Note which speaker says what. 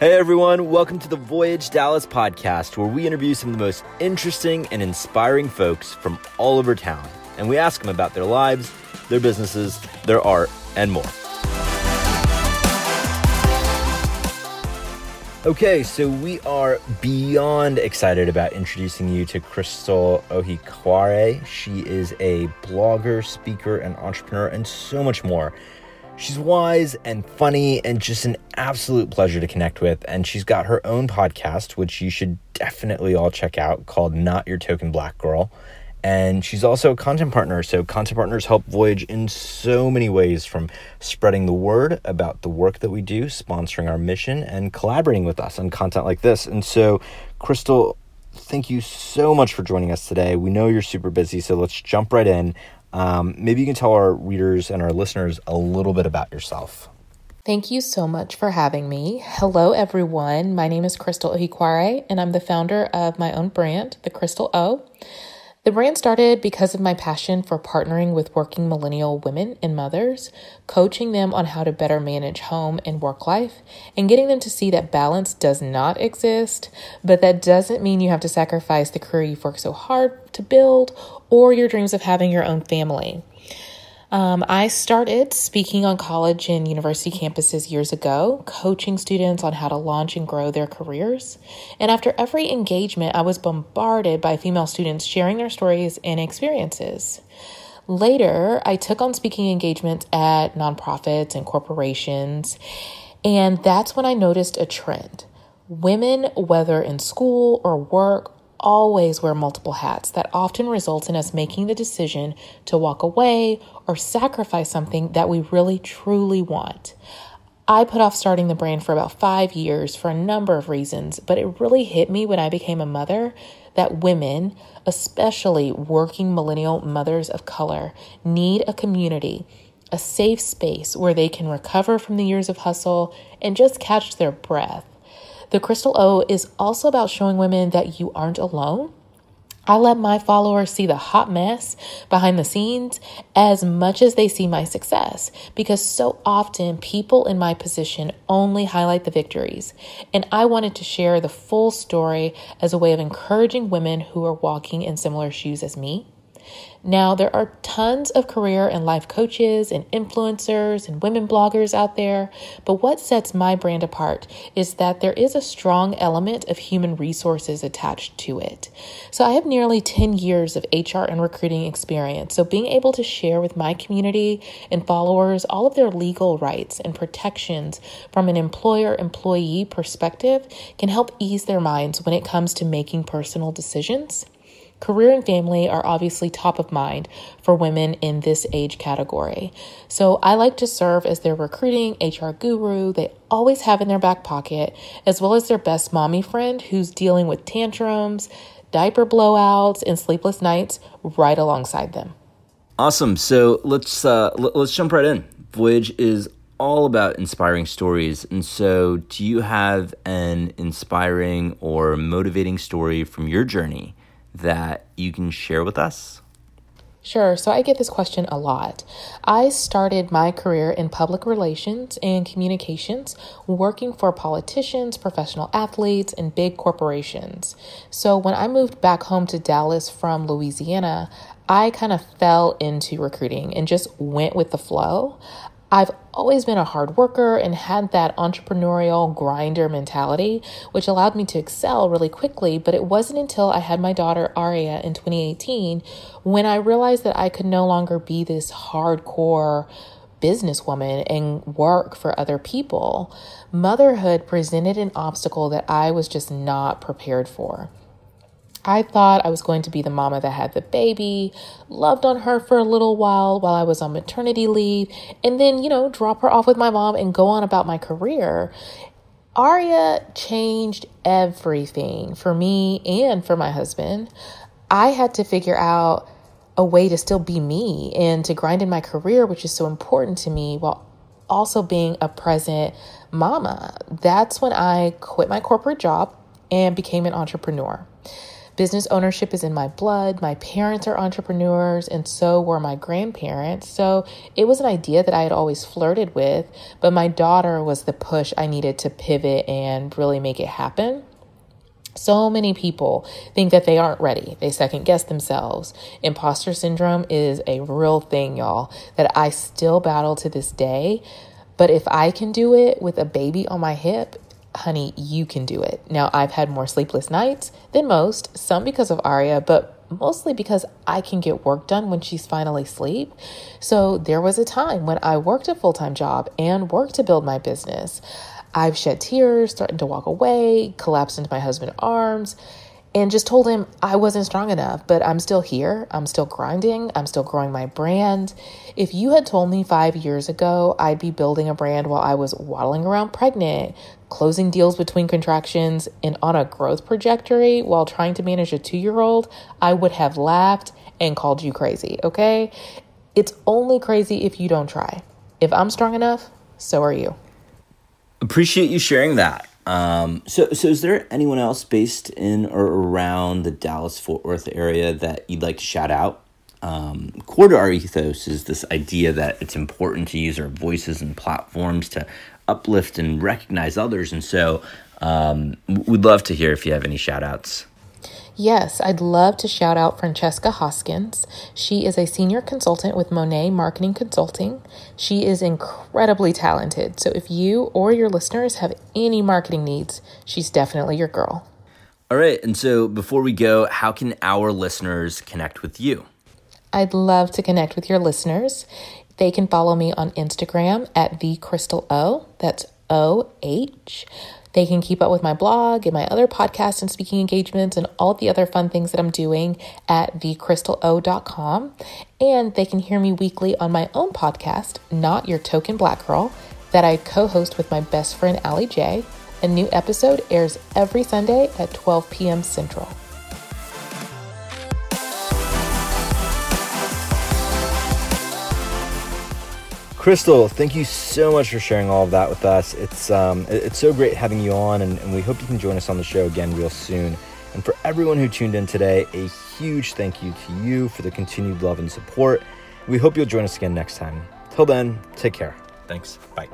Speaker 1: Hey everyone, welcome to the Voyage Dallas podcast, where we interview some of the most interesting and inspiring folks from all over town. And we ask them about their lives, their businesses, their art, and more. Okay, so we are beyond excited about introducing you to Crystal Ohikware. She is a blogger, speaker, and entrepreneur, and so much more. She's wise and funny and just an absolute pleasure to connect with. And she's got her own podcast, which you should definitely all check out, called Not Your Token Black Girl. And she's also a content partner. So, content partners help Voyage in so many ways from spreading the word about the work that we do, sponsoring our mission, and collaborating with us on content like this. And so, Crystal, thank you so much for joining us today. We know you're super busy, so let's jump right in. Um, maybe you can tell our readers and our listeners a little bit about yourself.
Speaker 2: Thank you so much for having me. Hello, everyone. My name is Crystal Ohikware, and I'm the founder of my own brand, The Crystal O. The brand started because of my passion for partnering with working millennial women and mothers, coaching them on how to better manage home and work life, and getting them to see that balance does not exist, but that doesn't mean you have to sacrifice the career you've worked so hard to build or your dreams of having your own family. Um, I started speaking on college and university campuses years ago, coaching students on how to launch and grow their careers. And after every engagement, I was bombarded by female students sharing their stories and experiences. Later, I took on speaking engagements at nonprofits and corporations, and that's when I noticed a trend. Women, whether in school or work always wear multiple hats that often results in us making the decision to walk away or sacrifice something that we really truly want. I put off starting the brand for about five years for a number of reasons, but it really hit me when I became a mother that women, especially working millennial mothers of color, need a community, a safe space where they can recover from the years of hustle and just catch their breath. The Crystal O is also about showing women that you aren't alone. I let my followers see the hot mess behind the scenes as much as they see my success because so often people in my position only highlight the victories. And I wanted to share the full story as a way of encouraging women who are walking in similar shoes as me. Now, there are tons of career and life coaches and influencers and women bloggers out there, but what sets my brand apart is that there is a strong element of human resources attached to it. So, I have nearly 10 years of HR and recruiting experience, so being able to share with my community and followers all of their legal rights and protections from an employer employee perspective can help ease their minds when it comes to making personal decisions. Career and family are obviously top of mind for women in this age category. So I like to serve as their recruiting HR guru they always have in their back pocket, as well as their best mommy friend who's dealing with tantrums, diaper blowouts, and sleepless nights right alongside them.
Speaker 1: Awesome. So let's uh, let's jump right in. Voyage is all about inspiring stories. And so, do you have an inspiring or motivating story from your journey that you can share with us?
Speaker 2: Sure. So I get this question a lot. I started my career in public relations and communications, working for politicians, professional athletes, and big corporations. So when I moved back home to Dallas from Louisiana, I kind of fell into recruiting and just went with the flow. I've always been a hard worker and had that entrepreneurial grinder mentality, which allowed me to excel really quickly. But it wasn't until I had my daughter Aria in 2018 when I realized that I could no longer be this hardcore businesswoman and work for other people. Motherhood presented an obstacle that I was just not prepared for. I thought I was going to be the mama that had the baby, loved on her for a little while while I was on maternity leave, and then, you know, drop her off with my mom and go on about my career. Aria changed everything for me and for my husband. I had to figure out a way to still be me and to grind in my career, which is so important to me, while also being a present mama. That's when I quit my corporate job and became an entrepreneur. Business ownership is in my blood. My parents are entrepreneurs, and so were my grandparents. So it was an idea that I had always flirted with, but my daughter was the push I needed to pivot and really make it happen. So many people think that they aren't ready. They second guess themselves. Imposter syndrome is a real thing, y'all, that I still battle to this day. But if I can do it with a baby on my hip, honey, you can do it. Now, I've had more sleepless nights than most, some because of Aria, but mostly because I can get work done when she's finally asleep. So there was a time when I worked a full time job and worked to build my business. I've shed tears, threatened to walk away, collapsed into my husband's arms, and just told him I wasn't strong enough, but I'm still here. I'm still grinding. I'm still growing my brand. If you had told me five years ago I'd be building a brand while I was waddling around pregnant, closing deals between contractions, and on a growth trajectory while trying to manage a two year old, I would have laughed and called you crazy, okay? It's only crazy if you don't try. If I'm strong enough, so are you.
Speaker 1: Appreciate you sharing that. Um, so, so is there anyone else based in or around the Dallas Fort Worth area that you'd like to shout out? Um, core to our ethos is this idea that it's important to use our voices and platforms to uplift and recognize others. And so, um, we'd love to hear if you have any shout outs.
Speaker 2: Yes, I'd love to shout out Francesca Hoskins. She is a senior consultant with Monet Marketing Consulting. She is incredibly talented. So if you or your listeners have any marketing needs, she's definitely your girl.
Speaker 1: All right. And so before we go, how can our listeners connect with you?
Speaker 2: I'd love to connect with your listeners. They can follow me on Instagram at the Crystal O. That's O H. They can keep up with my blog and my other podcasts and speaking engagements and all the other fun things that I'm doing at thecrystalo.com. And they can hear me weekly on my own podcast, Not Your Token Black Girl, that I co host with my best friend, Allie J. A new episode airs every Sunday at 12 p.m. Central.
Speaker 1: Crystal, thank you so much for sharing all of that with us. It's um, it's so great having you on, and, and we hope you can join us on the show again real soon. And for everyone who tuned in today, a huge thank you to you for the continued love and support. We hope you'll join us again next time. Till then, take care. Thanks. Bye.